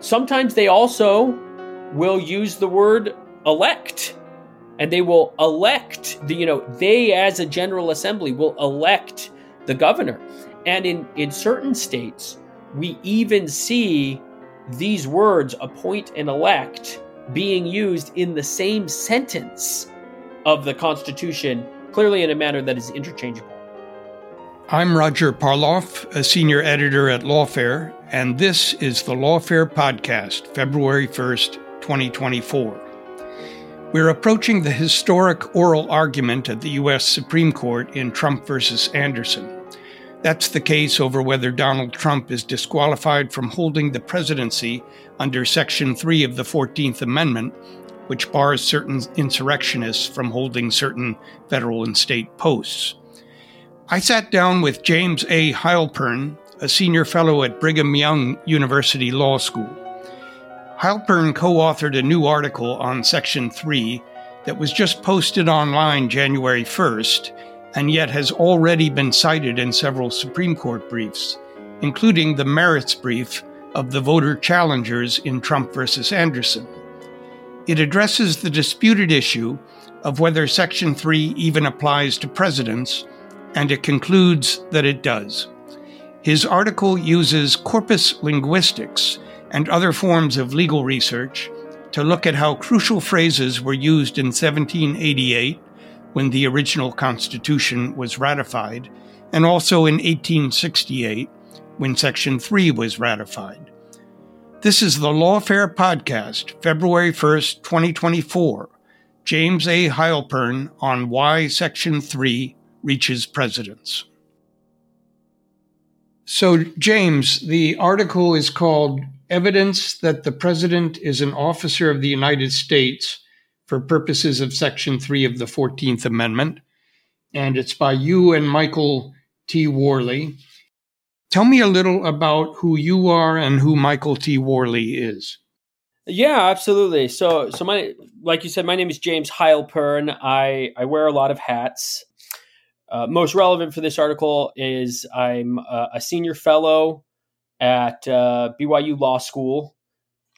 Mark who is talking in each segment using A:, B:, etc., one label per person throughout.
A: Sometimes they also will use the word elect and they will elect the you know they as a general assembly will elect the governor. And in in certain states we even see these words appoint and elect being used in the same sentence of the constitution clearly in a manner that is interchangeable
B: I'm Roger Parloff, a senior editor at Lawfare, and this is the Lawfare Podcast, February 1st, 2024. We're approaching the historic oral argument at the U.S. Supreme Court in Trump versus Anderson. That's the case over whether Donald Trump is disqualified from holding the presidency under Section 3 of the 14th Amendment, which bars certain insurrectionists from holding certain federal and state posts. I sat down with James A. Heilpern, a senior fellow at Brigham Young University Law School. Heilpern co authored a new article on Section 3 that was just posted online January 1st and yet has already been cited in several Supreme Court briefs, including the merits brief of the voter challengers in Trump versus Anderson. It addresses the disputed issue of whether Section 3 even applies to presidents and it concludes that it does. His article uses corpus linguistics and other forms of legal research to look at how crucial phrases were used in 1788, when the original Constitution was ratified, and also in 1868, when Section 3 was ratified. This is the Lawfare Podcast, February 1st, 2024. James A. Heilpern on why Section 3 reaches presidents. So, James, the article is called Evidence that the President is an Officer of the United States for Purposes of Section 3 of the 14th Amendment. And it's by you and Michael T. Worley. Tell me a little about who you are and who Michael T. Worley is.
A: Yeah, absolutely. So, so my, like you said, my name is James Heilpern. I, I wear a lot of hats. Uh, most relevant for this article is I'm a, senior fellow at uh, BYU Law School.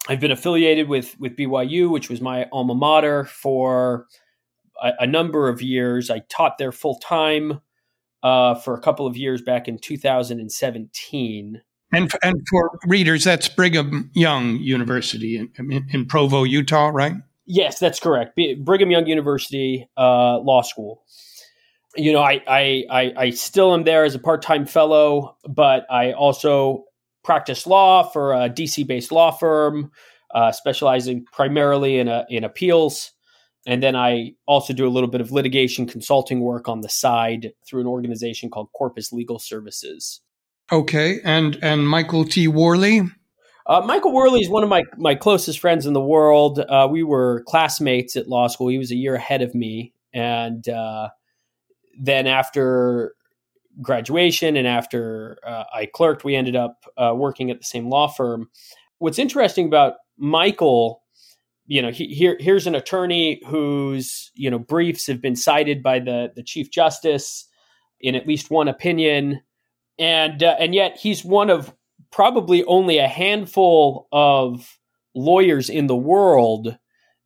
A: I've been affiliated with with BYU, which was my alma mater, for a, a number of years. I taught there full time uh, for a couple of years back in 2017.
B: And for, and for readers, that's Brigham Young University in, in, in Provo, Utah, right?
A: Yes, that's correct. Brigham Young University uh, Law School you know, I, I, I, I still am there as a part time fellow, but I also practice law for a DC based law firm, uh, specializing primarily in a, in appeals. And then I also do a little bit of litigation consulting work on the side through an organization called Corpus Legal Services.
B: Okay, and and Michael T. Worley.
A: Uh, Michael Worley is one of my my closest friends in the world. Uh, we were classmates at law school. He was a year ahead of me, and uh, then after graduation and after uh, I clerked, we ended up uh, working at the same law firm. What's interesting about Michael you know, he, here here's an attorney whose you know briefs have been cited by the the chief justice in at least one opinion, and uh, and yet he's one of probably only a handful of lawyers in the world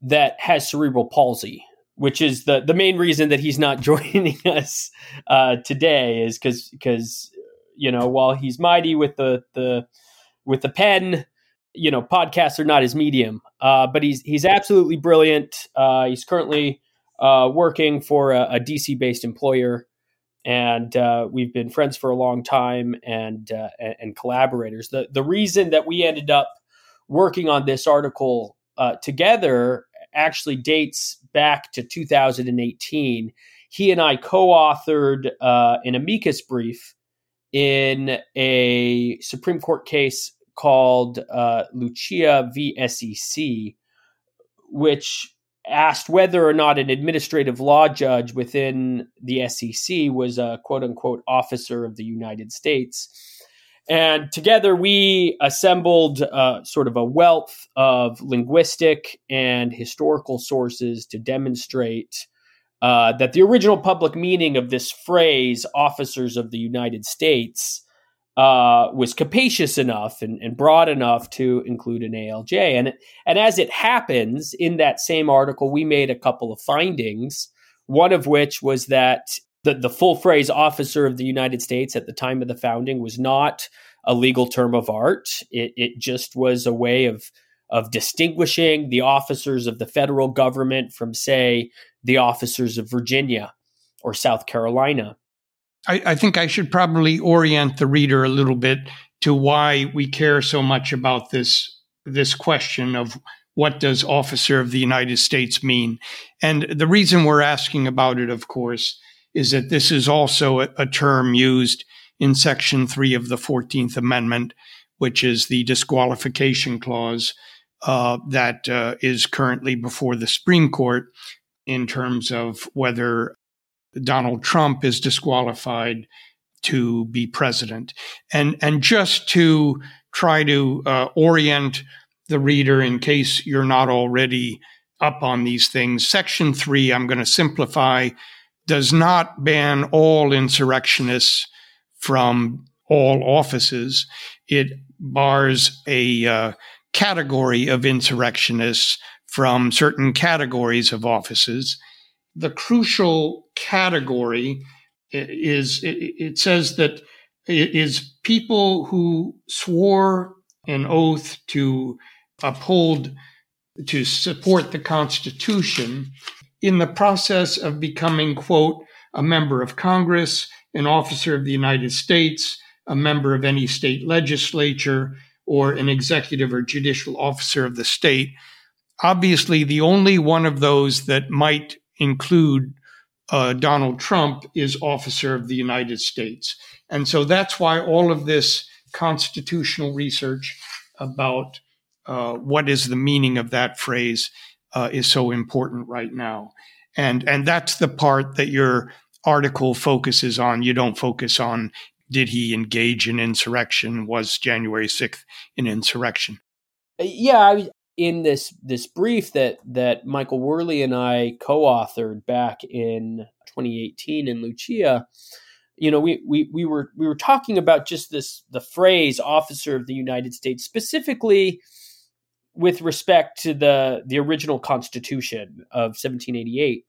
A: that has cerebral palsy, which is the the main reason that he's not joining us uh, today is because because you know while he's mighty with the the with the pen you know podcasts are not his medium. Uh, but he's he's absolutely brilliant. Uh, he's currently uh, working for a, a dc based employer. And uh, we've been friends for a long time and, uh, and, and collaborators. The the reason that we ended up working on this article uh, together actually dates back to 2018 he and i co-authored an amicus brief in a supreme court case called uh, Lucia v. SEC, which asked whether or not an administrative law judge within the SEC was a quote unquote officer of the United States. And together we assembled uh, sort of a wealth of linguistic and historical sources to demonstrate uh, that the original public meaning of this phrase, officers of the United States, uh, was capacious enough and, and, broad enough to include an ALJ. And, and as it happens, in that same article, we made a couple of findings, one of which was that the, the full phrase officer of the United States at the time of the founding was not a legal term of art. It, it just was a way of, of distinguishing the officers of the federal government from, say, the officers of Virginia or South Carolina.
B: I, I think I should probably orient the reader a little bit to why we care so much about this this question of what does officer of the United States mean? And the reason we're asking about it, of course, is that this is also a, a term used in Section 3 of the 14th Amendment, which is the disqualification clause uh, that uh, is currently before the Supreme Court in terms of whether Donald Trump is disqualified to be president. And, and just to try to uh, orient the reader in case you're not already up on these things, Section 3, I'm going to simplify, does not ban all insurrectionists from all offices. It bars a uh, category of insurrectionists from certain categories of offices the crucial category is it, says that it is people who swore an oath to uphold to support the constitution in the process of becoming quote a member of congress an officer of the united states a member of any state legislature or an executive or judicial officer of the state. Obviously the only one of those that might include uh, Donald Trump is officer of the United States. And so that's why all of this constitutional research about uh, what is the meaning of that phrase uh, is so important right now. And, and that's the part that your article focuses on. You don't focus on did he engage in insurrection? Was January 6th an insurrection?
A: Yeah, I, in this this brief that that Michael Worley and I co-authored back in 2018 in Lucia, you know, we we we were we were talking about just this the phrase "officer of the United States" specifically with respect to the the original Constitution of 1788,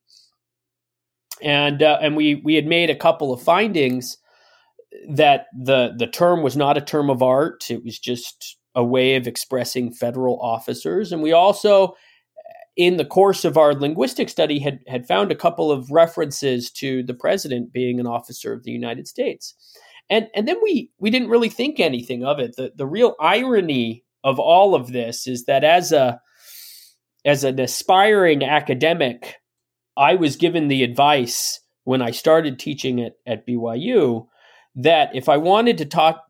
A: and uh, and we we had made a couple of findings that the the term was not a term of art; it was just a way of expressing federal officers. And we also, in the course of our linguistic study, had, had found a couple of references to the president being an officer of the United States. And, and then we, we didn't really think anything of it. The, the real irony of all of this is that as a as an aspiring academic, I was given the advice when I started teaching at, at BYU that if I wanted to talk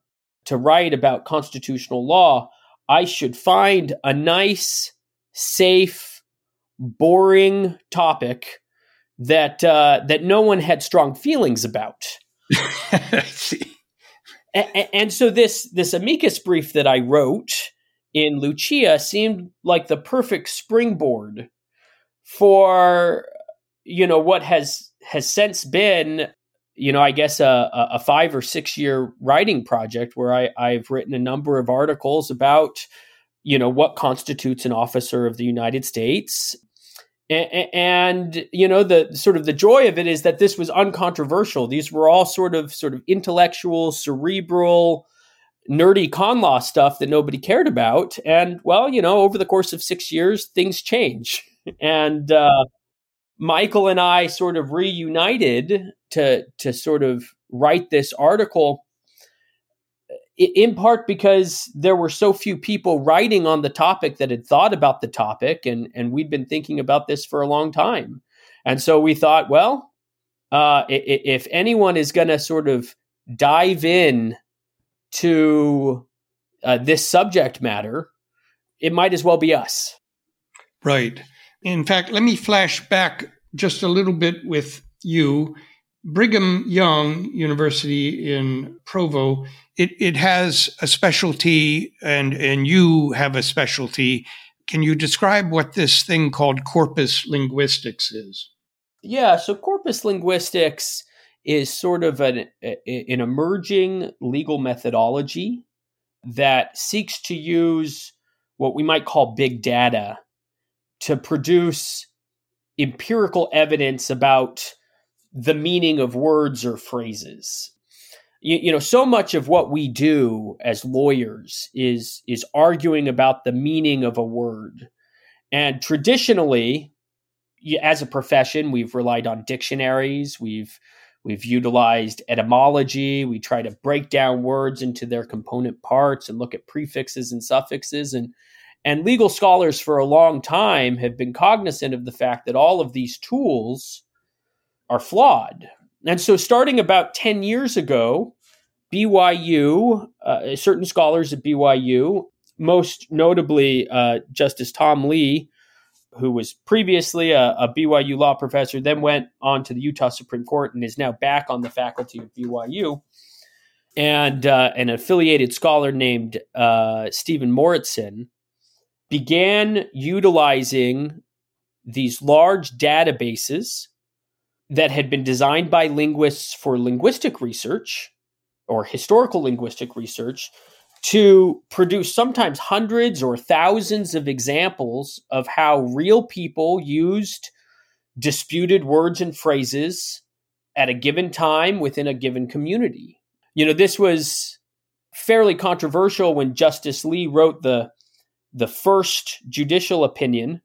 A: to write about constitutional law, I should find a nice, safe, boring topic that uh, that no one had strong feelings about. and, and, so this this amicus brief that I wrote in Lucia seemed like the perfect springboard for you know what has has since been you know i guess a, a five or six year writing project where I, i've written a number of articles about you know what constitutes an officer of the united states. And, and you know the sort of the joy of it is that this was uncontroversial. These were all sort of sort of intellectual cerebral nerdy con law stuff that nobody cared about. And well you know over the course of six years things change. And uh, Michael and I sort of reunited to to sort of write this article in part because there were so few people writing on the topic that had thought about the topic and and we'd been thinking about this for a long time. And so we thought well uh, if anyone is going to sort of dive in to uh, this subject matter it might as well be us.
B: Right in fact, let me flash back just a little bit with you. Brigham Young University in Provo, it, it has a specialty and, and you have a specialty. Can you describe what this thing called corpus linguistics is?
A: Yeah, so corpus linguistics is sort of an, an emerging legal methodology that seeks to use what we might call big data to produce empirical evidence about the meaning of words or phrases. You, you, know, so much of what we do as lawyers is is arguing about the meaning of a word. And traditionally, as a profession, we've relied on dictionaries. We've we've utilized etymology. We try to break down words into their component parts and look at prefixes and suffixes. And and legal scholars for a long time have been cognizant of the fact that all of these tools are flawed. And so, starting about 10 years ago, BYU, uh, certain scholars at BYU, most notably uh, Justice Tom Lee, who was previously a, a, BYU law professor, then went on to the Utah Supreme Court and is now back on the faculty of BYU, and uh, an affiliated scholar named uh, Stephen Mouritsen began utilizing these large databases that had been designed by linguists for linguistic research or historical linguistic research to produce sometimes hundreds or thousands of examples of how real people used disputed words and phrases at a given time within a given community. You know, this was fairly controversial when Justice Lee wrote the the first judicial opinion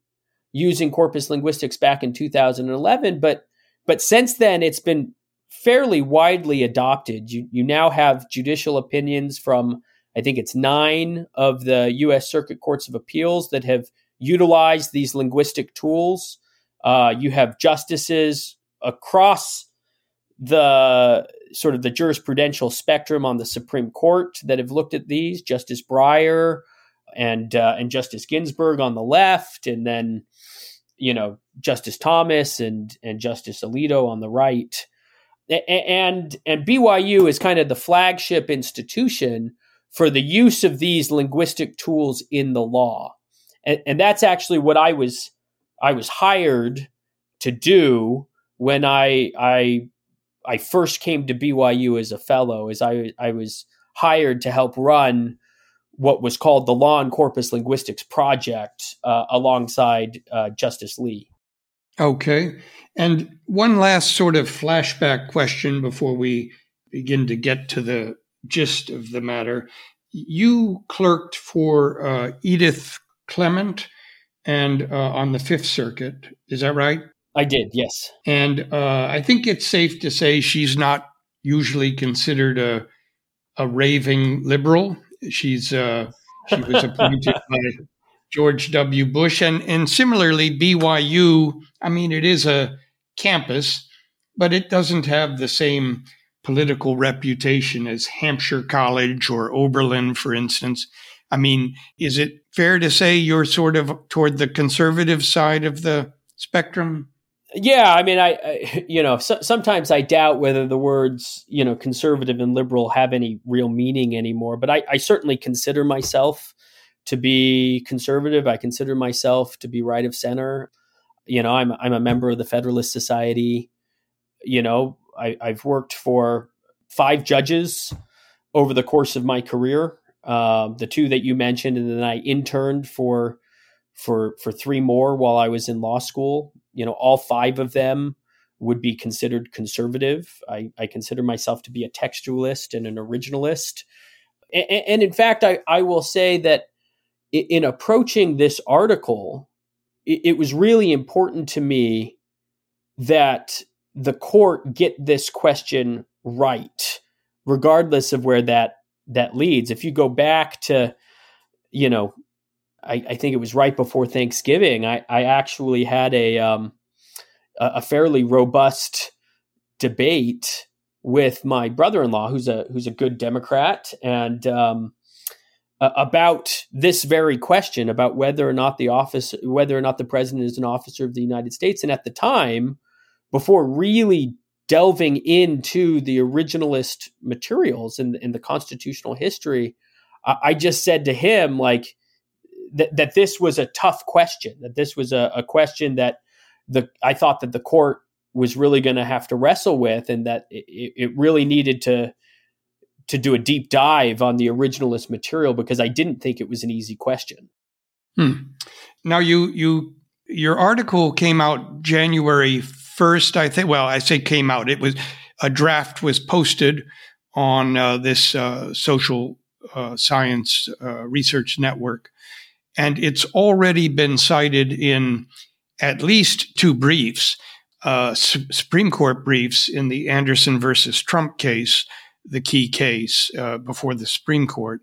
A: using corpus linguistics back in 2011 but but since then it's been fairly widely adopted you you now have judicial opinions from i think it's 9 of the US circuit courts of appeals that have utilized these linguistic tools uh, you have justices across the sort of the jurisprudential spectrum on the Supreme Court that have looked at these. Justice Breyer, and uh, and Justice Ginsburg on the left, and then you know Justice Thomas and and Justice Alito on the right, and and BYU is kind of the flagship institution for the use of these linguistic tools in the law, and, and that's actually what I was I was hired to do when I I I first came to BYU as a fellow, as I I was hired to help run what was called the Law and Corpus Linguistics Project uh, alongside uh, Justice Lee.
B: Okay. And one last sort of flashback question before we begin to get to the gist of the matter. You clerked for uh, Edith Clement and uh, on the Fifth Circuit. Is that right?
A: I did, yes.
B: And uh, I think it's safe to say she's not usually considered a a raving liberal. She's uh, she was appointed by George W. Bush, and and similarly BYU. I mean, it is a campus, but it doesn't have the same political reputation as Hampshire College or Oberlin, for instance. I mean, is it fair to say you're sort of toward the conservative side of the spectrum?
A: Yeah, I mean, I, I you know, so, sometimes I doubt whether the words you know conservative and liberal have any real meaning anymore. But I, I certainly consider myself to be conservative. I consider myself to be right of center. You know, I'm I'm a member of the Federalist Society. You know, I, I've worked for five judges over the course of my career. Um, the two that you mentioned, and then I interned for for for three more while I was in law school. You know, all five of them would be considered conservative. I, I consider myself to be a textualist and an originalist. And, and in fact, I, I will say that in approaching this article, it, it was really important to me that the court get this question right, regardless of where that that leads. If you go back to, you know, I, I think it was right before Thanksgiving, I, I actually had a um, a fairly robust debate with my brother-in-law, who's a who's a good Democrat, and um, about this very question about whether or not the office, whether or not the president is an officer of the United States. And at the time, before really delving into the originalist materials and in, in, the constitutional history, I, I, just said to him like that that this was a tough question, that this was a, a question that the I thought that the court was really going to have to wrestle with, and that it, it really needed to to do a deep dive on the originalist material because I didn't think it was an easy question.
B: Hmm. Now you you your article came out January first, I think. Well, I say came out. It was a draft was posted on uh, this uh, social uh, science uh, research network, and it's already been cited in at least two briefs, uh, Supreme Court briefs in the Anderson versus Trump case the key case uh, before the Supreme Court.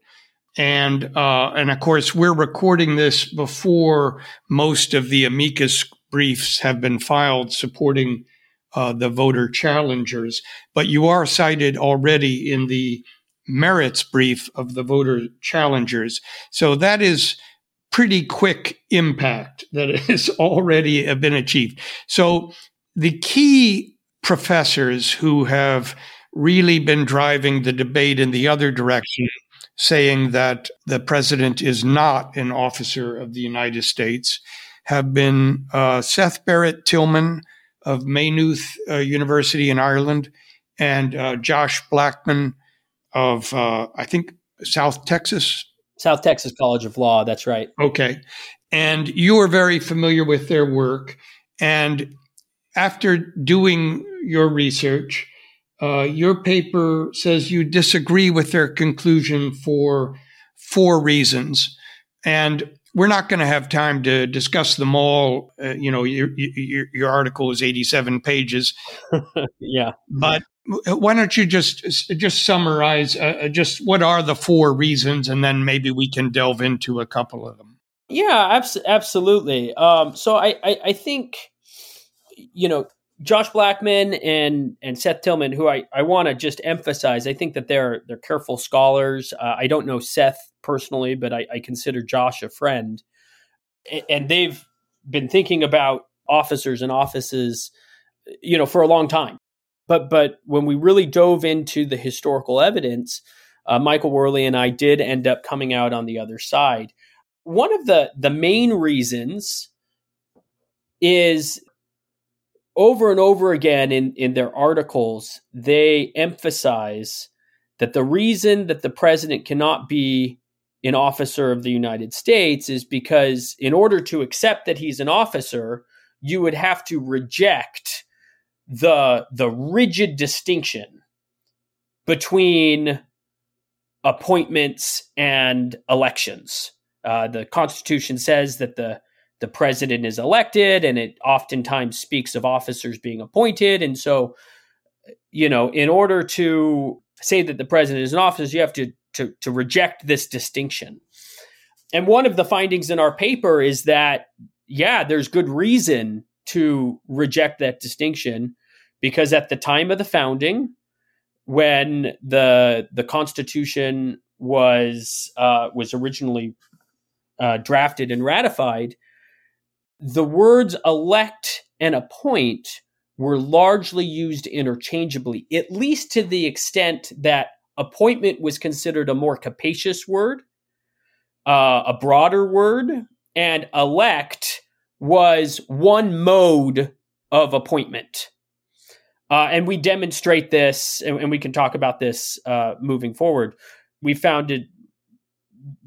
B: And uh, and of course, we're recording this before most of the amicus briefs have been filed supporting uh, the voter challengers. But you are cited already in the merits brief of the voter challengers. So that is pretty quick impact that has already been achieved. So the key professors who have really been driving the debate in the other direction, saying that the president is not an officer of the United States, have been uh, Seth Barrett Tillman of Maynooth uh, University in Ireland and uh, Josh Blackman of, uh, I think, South Texas.
A: South Texas College of Law, that's right.
B: Okay. And you are very familiar with their work. And after doing your research, uh, your paper says you disagree with their conclusion for four reasons. And we're not going to have time to discuss them all. Uh, you know, your, your, your, article is 87 pages.
A: yeah.
B: But why don't you just just summarize uh, uh, just what are the four reasons and then maybe we can delve into a couple of them.
A: Yeah, abs- absolutely. Um, so I, I, I think, you know, Josh Blackman and and Seth Tillman, who I, I want to just emphasize, I think that they're they're careful scholars. Uh, I don't know Seth personally, but I, I consider Josh a friend, and they've been thinking about officers and offices, you know, for a long time. But but when we really dove into the historical evidence, uh, Michael Worley and I did end up coming out on the other side. One of the the main reasons is over and over again in, in their articles, they emphasize that the reason that the president cannot be an officer of the United States is because, in order to accept that he's an officer, you would have to reject the, the rigid distinction between appointments and elections. Uh, the Constitution says that the the president is elected and it oftentimes speaks of officers being appointed. And so you know in order to say that the president is an officer you have to to, to reject this distinction. And one of the findings in our paper is that yeah there's good reason to reject that distinction because at the time of the founding when the the constitution was uh, was originally uh, drafted and ratified the words elect and appoint were largely used interchangeably, at least to the extent that appointment was considered a more capacious word. uh, a broader word, and elect was one mode of appointment. Uh, and we demonstrate this, and, and, we can talk about this uh, moving forward. We found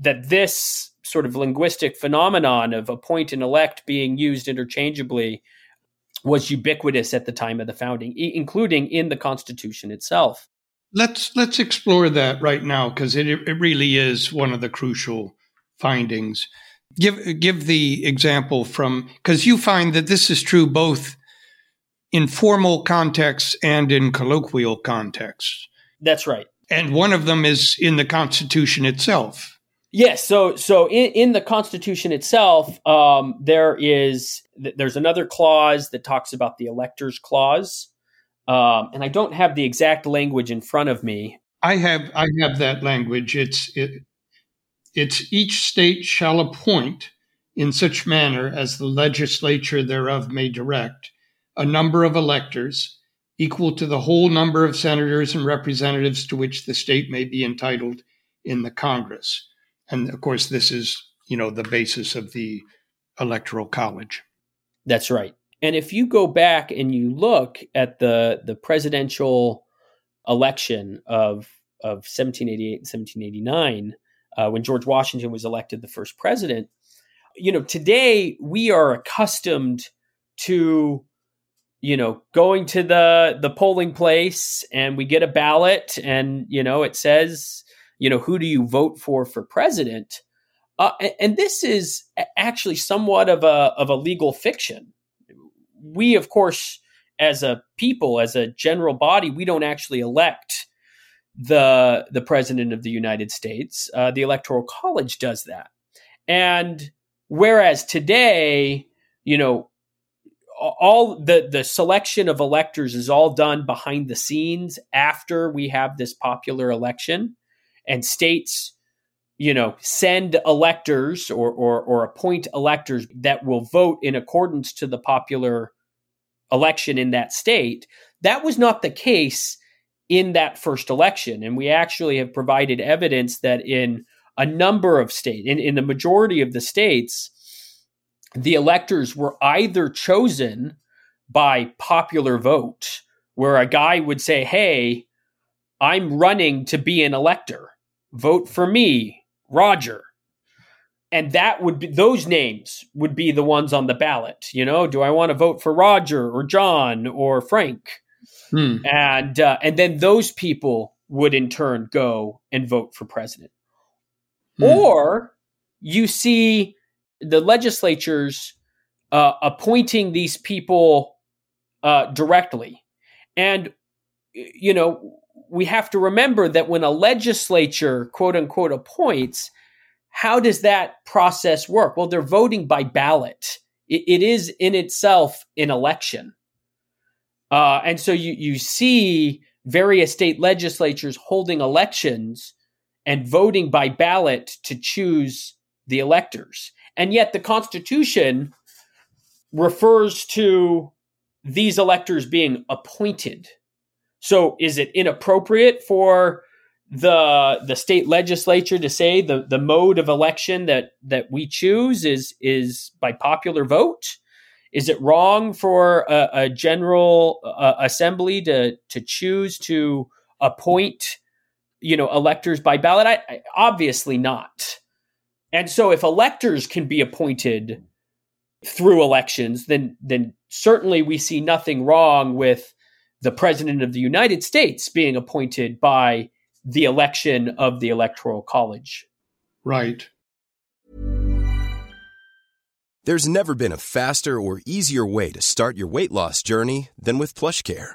A: that this sort of linguistic phenomenon of appoint and elect being used interchangeably was ubiquitous at the time of the founding, including in the Constitution itself.
B: Let's let's explore that right now because it it really is one of the crucial findings. Give give the example from because you find that this is true both in formal contexts and in colloquial contexts.
A: That's right.
B: And one of them is in the Constitution itself.
A: Yes. So, so in, in the Constitution itself, um, there is there's another clause that talks about the electors clause, um, and I don't have the exact language in front of me.
B: I have I have that language. It's it, it's each state shall appoint in such manner as the legislature thereof may direct a number of electors equal to the whole number of senators and representatives to which the state may be entitled in the Congress and of course, this is you know the basis of the electoral college.
A: That's right. And if you go back and you look at the the presidential election of of 1788 and 1789, uh, when George Washington was elected the first president, you know, today we are accustomed to you know going to the the polling place and we get a ballot and you know it says you know, who do you vote for for president? Uh, and, and this is actually somewhat of a of a legal fiction. We, of course, as a people, as a general body, we don't actually elect the the president of the United States. Uh, the Electoral College does that, and whereas today, you know, all the the selection of electors is all done behind the scenes after we have this popular election. And states you know send electors or, or or appoint electors that will vote in accordance to the popular election in that state. That was not the case in that first election. And we actually have provided evidence that in a number of states in, in the majority of the states the electors were either chosen by popular vote where a guy would say hey i'm running to be an elector vote for me, Roger. And that would be those names would be the ones on the ballot. You know, do I want to vote for Roger or John or Frank? Hmm. And uh, and then those people would in turn go and vote for president. Hmm. Or you see the legislatures uh, appointing these people uh, directly, and you know we have to remember that when a legislature, quote unquote, appoints, how does that process work? Well, they're voting by ballot. it, it is in itself an election. Uh, and so you, you see various state legislatures holding elections and voting by ballot to choose the electors. And yet the Constitution refers to these electors being appointed so is it inappropriate for the the state legislature to say the the mode of election that that we choose is is by popular vote? Is it wrong for a, a general uh, assembly to to choose to appoint you know electors by ballot? I, I, obviously not. And so if electors can be appointed through elections, then then certainly we see nothing wrong with the president of the United States being appointed by the election of the Electoral College.
B: Right.
C: There's never been a faster or easier way to start your weight loss journey than with PlushCare.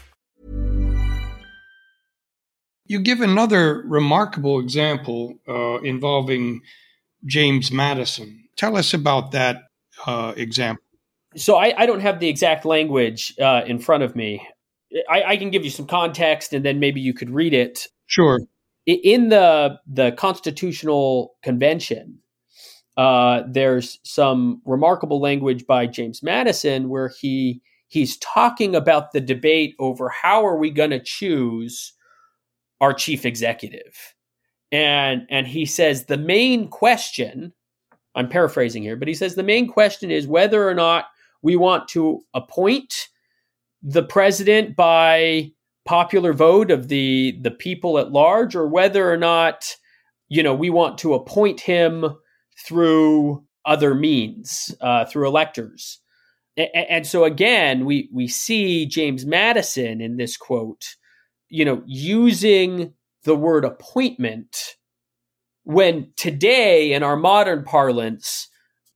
B: You give another remarkable example uh, involving James Madison. Tell us about that uh, example.
A: So I, I, don't have the exact language uh, in front of me. I, I, can give you some context, and then maybe you could read it.
B: Sure.
A: In the the Constitutional Convention, uh, there's some remarkable language by James Madison where he he's talking about the debate over how are we going to choose our chief executive, and and he says the main question. I'm paraphrasing here, but he says the main question is whether or not we want to appoint the president by popular vote of the the people at large or whether or not you know we want to appoint him through other means uh, through electors and, and so again we we see james madison in this quote you know using the word appointment when today in our modern parlance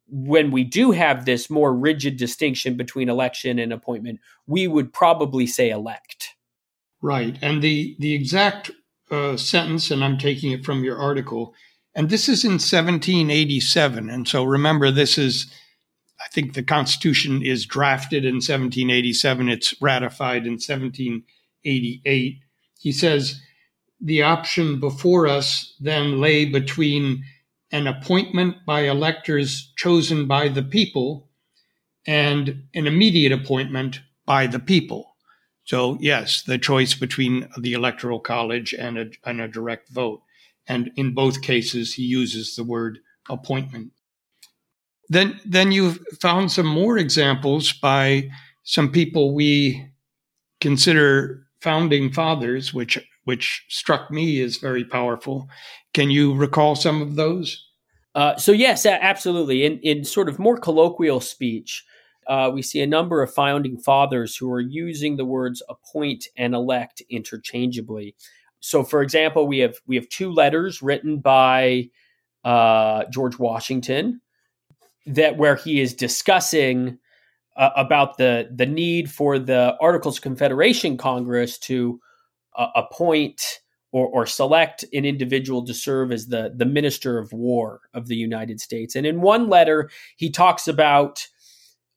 A: when we do have this more rigid distinction between election and appointment, we would probably say elect.
B: Right. And the, the exact uh, sentence, and I'm taking it from your article, and this is in 1787. And so remember, this is, I think the Constitution is drafted in 1787, it's ratified in 1788. He says, the option before us then lay between an appointment by electors chosen by the people and an immediate appointment by the people. So, yes, the choice between the Electoral College and a, and a direct vote. And in both cases, he uses the word appointment. Then, then you've found some more examples by some people we consider founding fathers, which which struck me as very powerful. Can you recall some of those?
A: Uh, so yes, absolutely. In in sort of more colloquial speech, uh, we see a number of founding fathers who are using the words appoint and elect interchangeably. So, for example, we have we have two letters written by uh, George Washington that where he is discussing uh, about the the need for the Articles of Confederation Congress to uh, appoint or, or select an individual to serve as the, the minister of war of the United States. And in one letter, he talks about,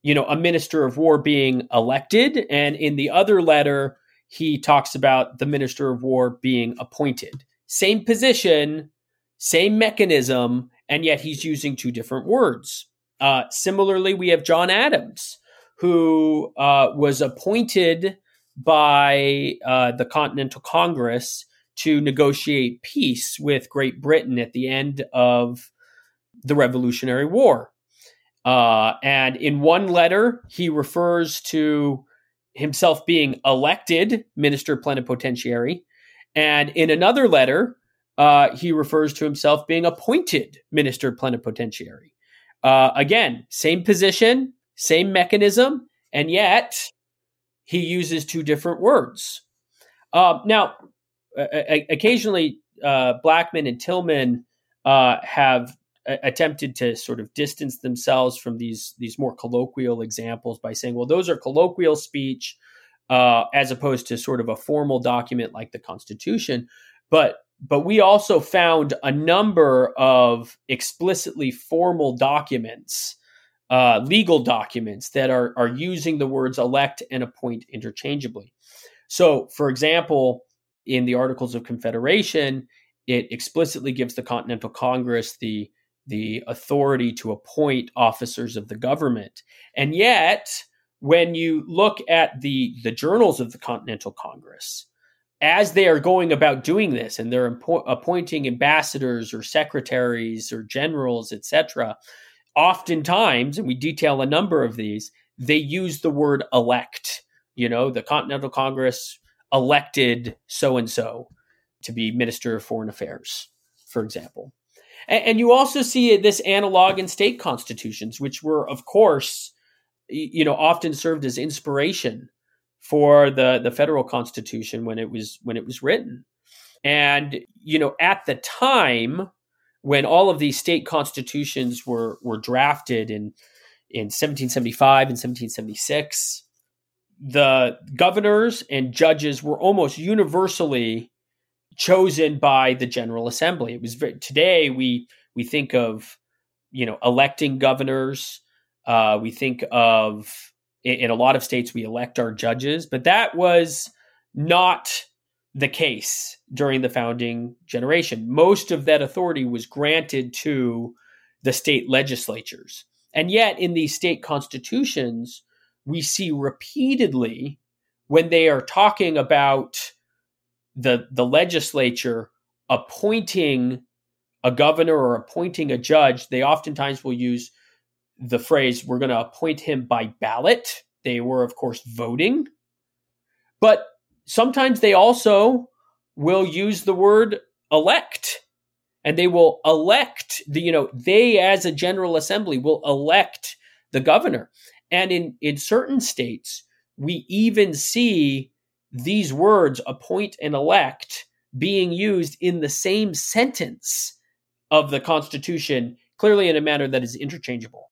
A: you know, a minister of war being elected. And in the other letter, he talks about the minister of war being appointed. Same position, same mechanism, and yet he's using two different words. Uh, similarly, we have John Adams, who uh, was appointed by uh, the Continental Congress to negotiate peace with Great Britain at the end of the Revolutionary War. Uh, and in one letter, he refers to himself being elected minister plenipotentiary. And in another letter, uh, he refers to himself being appointed minister plenipotentiary. Uh, again, same position, same mechanism, and yet he uses two different words. Uh, now, occasionally uh, Blackman and Tillman uh, have attempted to sort of distance themselves from these these more colloquial examples by saying, well, those are colloquial speech uh, as opposed to sort of a formal document like the Constitution. But but we also found a number of explicitly formal documents, uh, legal documents that are are using the words elect and appoint interchangeably. So, for example, in the Articles of Confederation, it explicitly gives the Continental Congress the the authority to appoint officers of the government. And yet, when you look at the the journals of the Continental Congress, as they are going about doing this and they're impo- appointing ambassadors or secretaries or generals, etc., oftentimes, and we detail a number of these, they use the word elect. You know, the Continental Congress elected so and so to be Minister of Foreign Affairs, for example. And, and, you also see this analog in state constitutions, which were, of course, you know, often served as inspiration for the the federal constitution when it was when it was written. And you know, at the time when all of these state constitutions were were drafted in in 1775 and 1776, the governors and judges were almost universally chosen by the General Assembly. It was very, today we we think of you know electing governors. Uh, we think of in, in a lot of states we elect our judges, but that was not the case during the founding generation. Most of that authority was granted to the state legislatures. And yet, in these state constitutions, we see repeatedly when they are talking about the, the legislature appointing a governor or appointing a judge, they oftentimes will use the phrase, we're going to appoint him by ballot. They were, of course, voting. But sometimes they also will use the word elect. And they will elect the you know they as a general assembly will elect the governor. And in in certain states we even see these words appoint and elect being used in the same sentence of the constitution clearly in a manner that is interchangeable.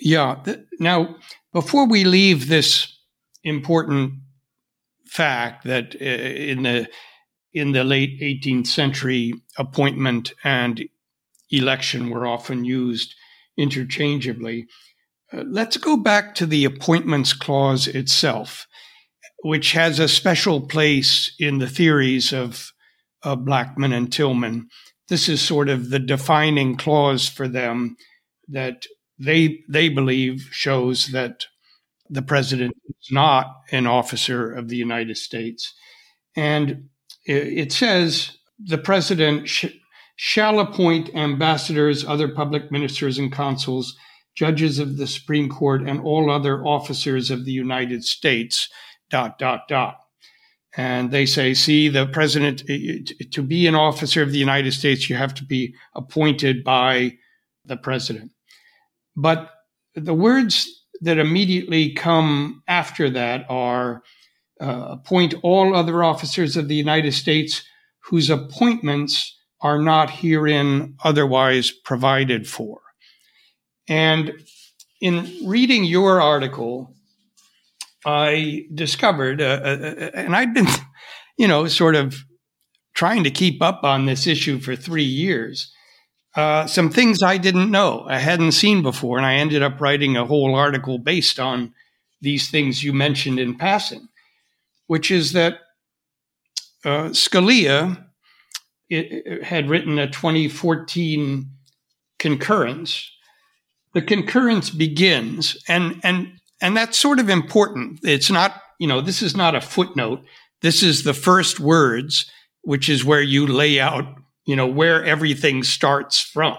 B: Yeah now before we leave this important fact that uh, in the in the late 18th century, appointment and election were often used interchangeably. Uh, let's go back to the appointments clause itself, which has a special place in the theories of, of Blackman and Tillman. This is sort of the defining clause for them that they they believe shows that the president is not an officer of the United States. And it says the president sh- shall appoint ambassadors, other public ministers and consuls, judges of the Supreme Court, and all other officers of the United States, dot, dot, dot. And they say, see, the president, to be an officer of the United States, you have to be appointed by the president. But the words that immediately come after that are uh, appoint all other officers of the United States whose appointments are not herein otherwise provided for. And in reading your article, I discovered, uh, uh, uh and I'd been, you know, sort of trying to keep up on this issue for three years. Uh, some things I didn't know, I hadn't seen before, and I ended up writing a whole article based on these things you mentioned in passing which is that uh, Scalia it, it had written a 2014 concurrence. The concurrence begins, and and and that's sort of important. It's not, you know, this is not a footnote. This is the first words, which is where you lay out, you know, where everything starts from.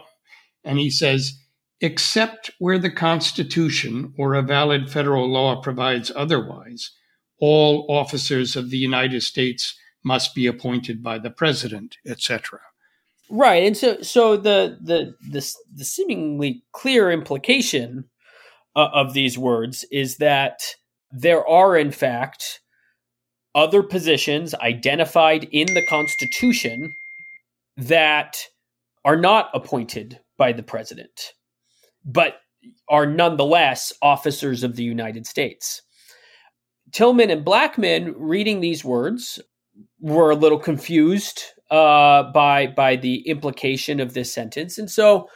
B: And he says, except where the Constitution or a valid federal law provides otherwise, all officers of the United States must be appointed by the president, etc.
A: Right, and so so the the the, the seemingly clear implication uh, of these words is that there are in fact other positions identified in the Constitution that are not appointed by the president, but are nonetheless officers of the United States. Tillman and Blackman reading these words were a little confused uh, by by the implication of this sentence, and so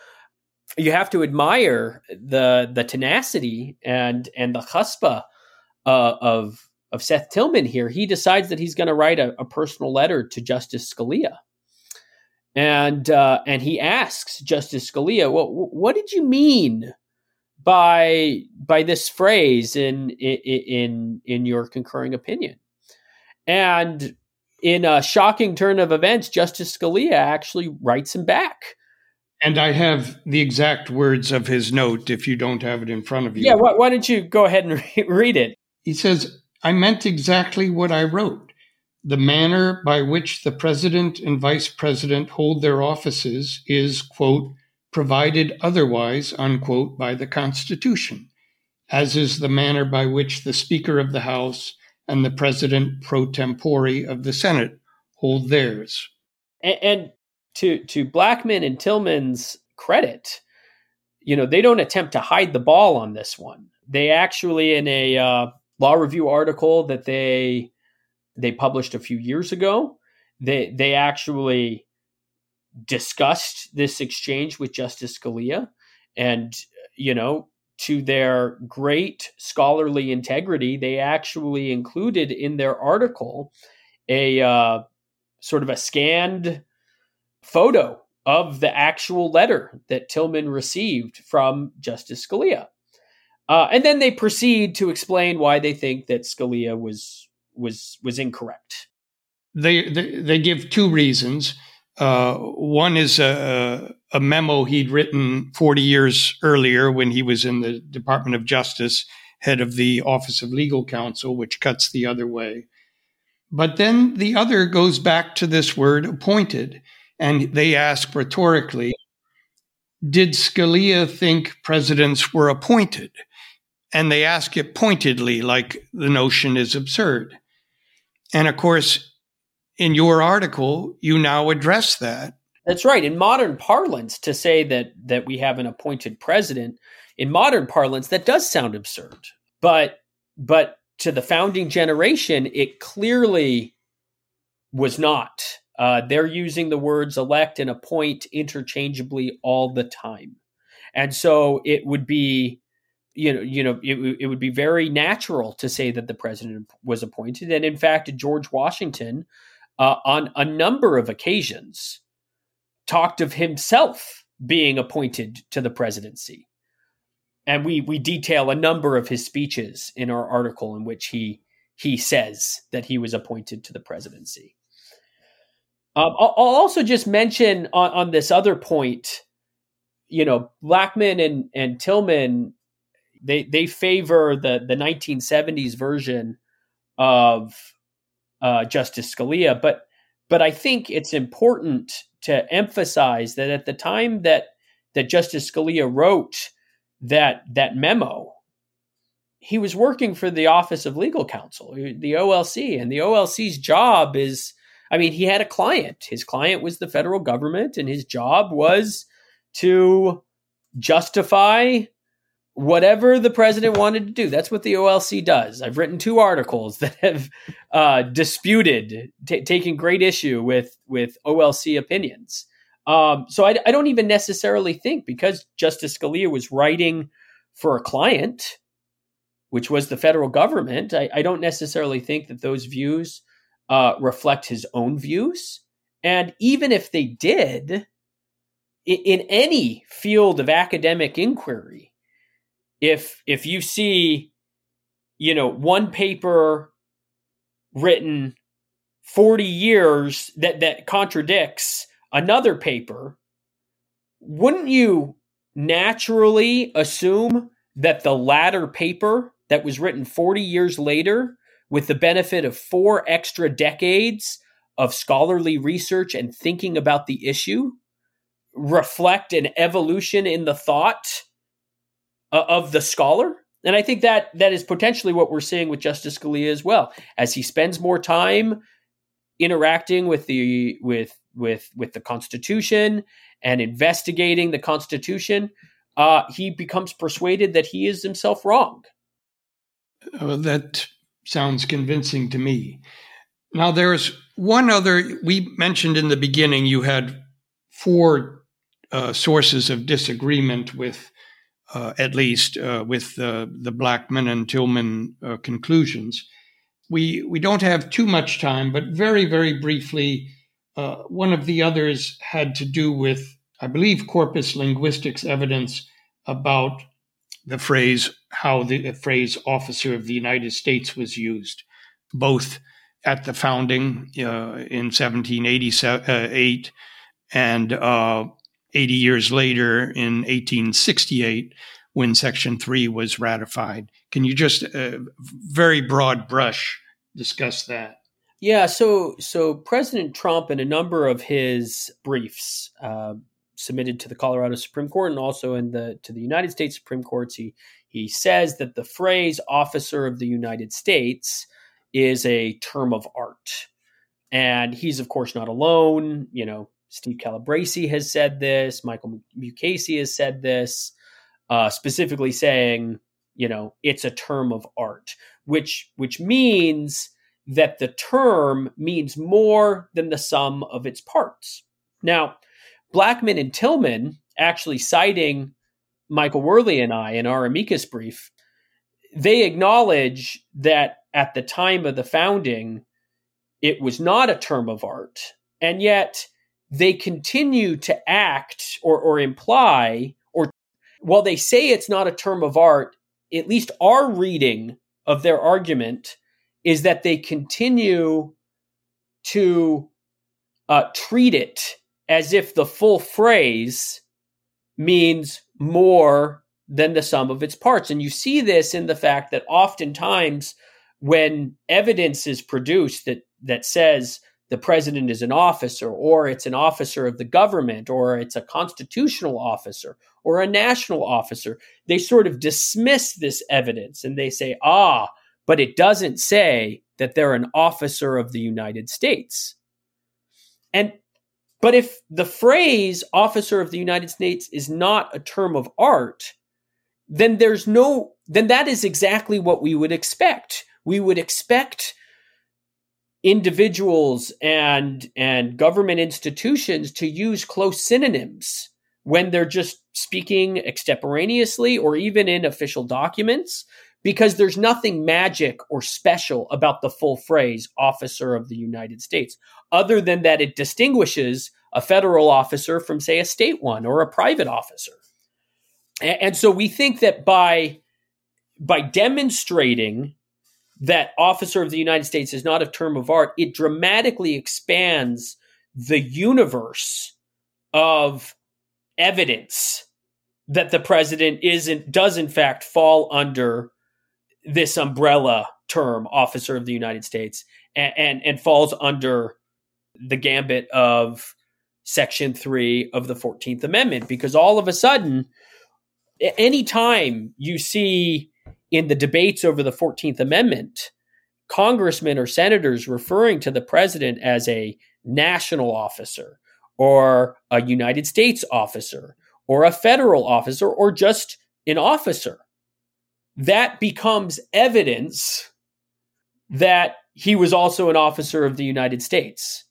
A: you have to admire the the tenacity and and the chutzpah uh, of of Seth Tillman here. He decides that he's going to write a, a, personal letter to Justice Scalia, and uh, and he asks Justice Scalia, "Well, what did you mean by by this phrase in in in your concurring opinion. And in a shocking turn of events, Justice Scalia actually writes him back.
B: And I have the exact words of his note if you don't have it in front of you.
A: Yeah, why, why don't you go ahead and re- read it?
B: He says, I meant exactly what I wrote. The manner by which the president and vice president hold their offices is, quote, provided otherwise, unquote, by the Constitution. as is the manner by which the Speaker of the House and the President pro tempore of the Senate hold theirs.
A: And, and to to Blackman and Tillman's credit, you know they don't attempt to hide the ball on this one. They actually, in a uh, law review article that they they published a few years ago, they they actually discussed this exchange with Justice Scalia, and you know to their great scholarly integrity, they actually included in their article a uh, sort of a scanned photo of the actual letter that Tillman received from Justice Scalia. Uh, and then they proceed to explain why they think that Scalia was was was incorrect.
B: They they, they give two reasons. Uh, one is a, a memo he'd written 40 years earlier when he was in the Department of Justice, head of the Office of Legal Counsel, which cuts the other way. But then the other goes back to this word appointed. And they ask rhetorically, did Scalia think presidents were appointed? And they ask it pointedly, like the notion is absurd. And of course, in your article, you now address that.
A: That's right. In modern parlance, to say that that we have an appointed president, in modern parlance, that does sound absurd. But but to the founding generation, it clearly was not. Uh, they're using the words elect and appoint interchangeably all the time, and so it would be, you know, you know, it, it would be very natural to say that the president was appointed, and in fact, George Washington, uh, on a number of occasions, talked of himself being appointed to the presidency, and we we detail a number of his speeches in our article in which he he says that he was appointed to the presidency. Um, I'll, I'll, also just mention on, on this other point, you know, Blackman and, and Tillman, they they favor the the 1970s version of uh, Justice Scalia, but but I think it's important to emphasize that at the time that that Justice Scalia wrote that that memo, he was working for the Office of Legal Counsel, the OLC, and the OLC's job is I mean, he had a client. His client was the federal government, and his job was to justify whatever the president wanted to do. That's what the OLC does. I've written two articles that have uh, disputed, t- taking great issue with with OLC opinions. Um, so I, I don't even necessarily think because Justice Scalia was writing for a client, which was the federal government. I, I don't necessarily think that those views uh, reflect his own views. And even if they did, in, in any field of academic inquiry, if if you see, you know, one paper written 40 years that that contradicts another paper, wouldn't you naturally assume that the latter paper that was written 40 years later with the benefit of four extra decades of scholarly research and thinking about the issue, reflect an evolution in the thought uh, of the scholar. And I think that that is potentially what we're seeing with Justice Scalia as well, as he spends more time interacting with the with with with the Constitution and investigating the Constitution. Uh, he becomes persuaded that he is himself wrong.
B: Uh, that sounds convincing to me. Now, there's one other, we mentioned in the beginning, you had four uh, sources of disagreement with, uh, at least, uh, with the, the Blackman and Tillman uh, conclusions. We, we don't have too much time, but very, very briefly, uh, one of the others had to do with, I believe, corpus linguistics evidence about the phrase how the phrase officer of the United States was used, both at the founding uh, in 1788 and uh, 80 years later in 1868 when Section 3 was ratified. Can you just, uh, very broad brush, discuss that?
A: Yeah, so so President Trump in a number of his briefs, uh, submitted to the Colorado Supreme Court and also in the to the United States Supreme Courts. He he says that the phrase "officer of the United States" is a term of art, and he's of course not alone. You know, Steve Calabresi has said this. Michael Mukasey has said this, uh, specifically saying, you know, it's a term of art, which which means that the term means more than the sum of its parts. Now, Blackman and Tillman actually citing Michael Worley and I in our amicus brief, they acknowledge that at the time of the founding, it was not a term of art. And yet they continue to act or, or imply, or while they say it's not a term of art, at least our reading of their argument is that they continue to uh, treat it as if the full phrase means more than the sum of its parts. And you see this in the fact that oftentimes when evidence is produced that, that says the president is an officer, or it's an officer of the government, or it's a constitutional officer, or a national officer, they sort of dismiss this evidence and they say, ah, but it doesn't say that they're an officer of the United States. And but if the phrase officer of the United States is not a term of art, then there's no, then that is exactly what we would expect. We would expect individuals and, and government institutions to use close synonyms when they're just speaking extemporaneously or even in official documents because there's nothing magic or special about the full phrase officer of the United States, other than that it distinguishes a federal officer from, say, a state one or a private officer. And so we think that by, by demonstrating that officer of the United States is not a term of art, it dramatically expands the universe of evidence that the president isn't does in fact fall under this umbrella term, officer of the United States, and, and, and falls under the gambit of Section 3 of the 14th Amendment. Because all of a sudden, anytime you see in the debates over the 14th Amendment, congressmen or senators referring to the president as a national officer or a United States officer or a federal officer or just an officer that becomes evidence that he was also an officer of the United States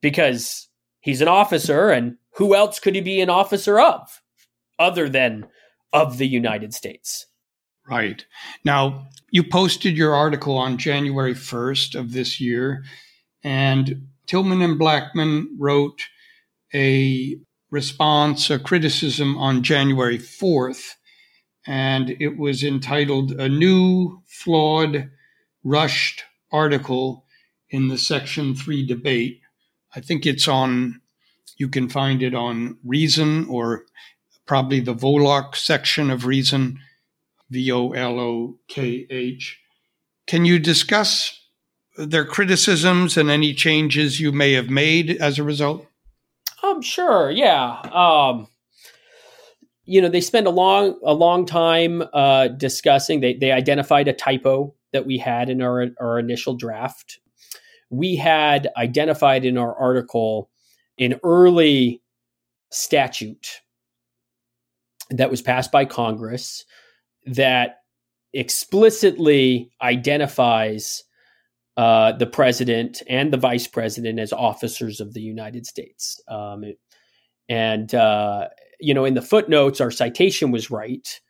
A: because he's an officer and who else could he be an officer of other than of the United States?
B: Right. Now, you posted your article on January 1st of this year, and Tillman and Blackman wrote a response, a criticism on January 4th and it was entitled A New, Flawed, Rushed Article in the Section 3 Debate. I think it's on, you can find it on Reason or probably the Volokh section of Reason, V O L O K H. Can you discuss their criticisms and any changes you may have made as a result?
A: Um, sure, yeah. Um, you know they spend a long a long time uh, discussing. They they identified a typo that we had in our our initial draft. We had identified in our article an early statute that was passed by Congress that explicitly identifies uh, the president and the vice president as officers of the United States. Um, and uh, you know, in the footnotes, our citation was right,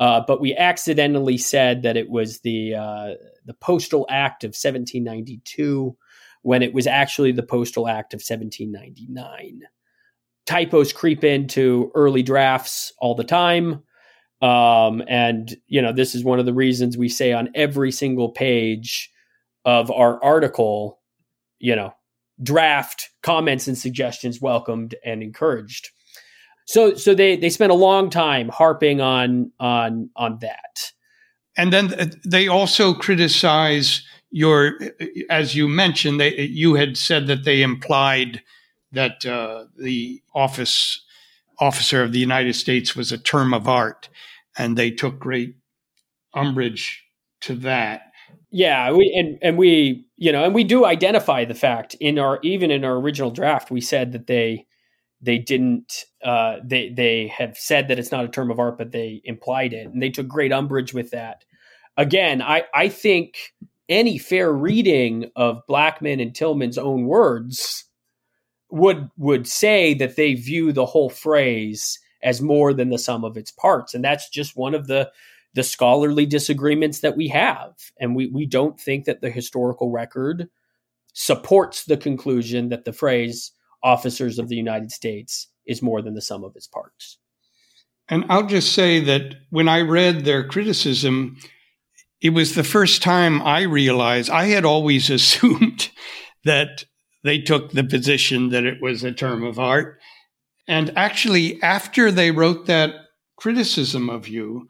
A: uh, but we accidentally said that it was the uh, the Postal Act of 1792 when it was actually the Postal Act of 1799. Typos creep into early drafts all the time. Um, and, you know, this is one of the reasons we say on every single page of our article, you know, draft comments and suggestions welcomed and encouraged. So so they they spent a long time harping on on on that.
B: And then they also criticize your, as you mentioned, they, you had said that they implied that uh, the office officer of the United States was a term of art, and they took great umbrage to that.
A: Yeah, we and and we you know and we do identify the fact in our even in our original draft we said that they they didn't uh, they they have said that it's not a term of art but they implied it and they took great umbrage with that. Again, I I think any fair reading of Blackman and Tillman's own words would would say that they view the whole phrase as more than the sum of its parts. And that's just one of the the scholarly disagreements that we have. And we we don't think that the historical record supports the conclusion that the phrase officers of the United States is more than the sum of its parts.
B: And I'll just say that when I read their criticism it was the first time I realized I had always assumed that they took the position that it was a term of art. And actually, after they wrote that criticism of you,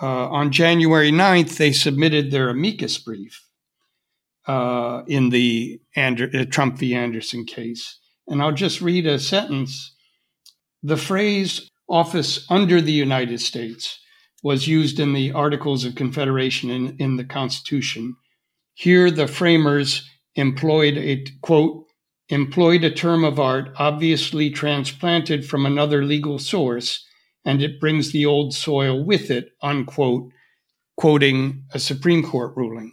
B: uh, on January 9th, they submitted their amicus brief uh, in the Ander- uh, Trump v. Anderson case. And I'll just read a sentence. The phrase office under the United States was used in the Articles of Confederation in, in the Constitution. Here, the framers employed a quote, employed a term of art obviously transplanted from another legal source, and it brings the old soil with it, unquote, quoting a Supreme Court ruling.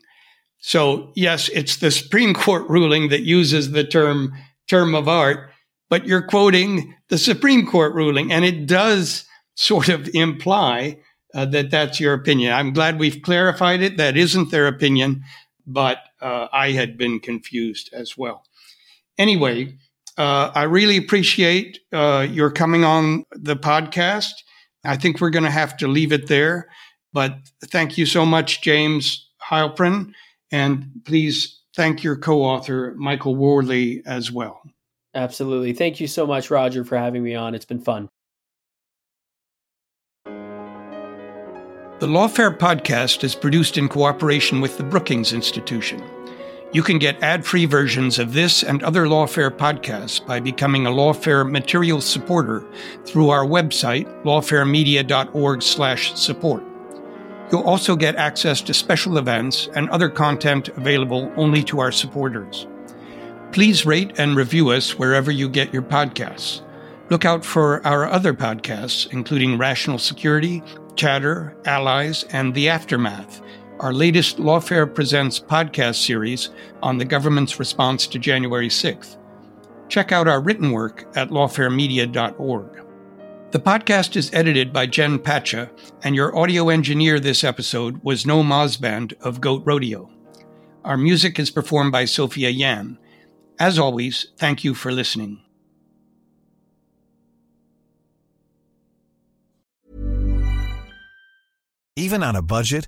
B: So, yes, it's the Supreme Court ruling that uses the term term of art, but you're quoting the Supreme Court ruling, and it does sort of imply uh, that that's your opinion. I'm glad we've clarified it. That isn't their opinion, but uh, I had been confused as well. Anyway, uh, I really appreciate uh, your coming on the podcast. I think we're going to have to leave it there, but thank you so much, James Heilpern, and please thank your co-author, Michael Worley, as well.
A: Absolutely. Thank you so much, Roger, for having me on. It's been fun.
B: The Lawfare podcast is produced in cooperation with the Brookings Institution. You can get ad-free versions of this and other Lawfare podcasts by becoming a Lawfare material supporter through our website, lawfaremedia.org/support. You'll also get access to special events and other content available only to our supporters. Please rate and review us wherever you get your podcasts. Look out for our other podcasts, including Rational Security, Chatter, Allies, and The Aftermath, our latest Lawfare Presents podcast series on the government's response to January 6th. Check out our written work at lawfaremedia.org. The podcast is edited by Jen Patja, and your audio engineer this episode was Noam Osband of Goat Rodeo. Our music is performed by Sophia Yan. As always, thank you for listening.
D: Even on a budget,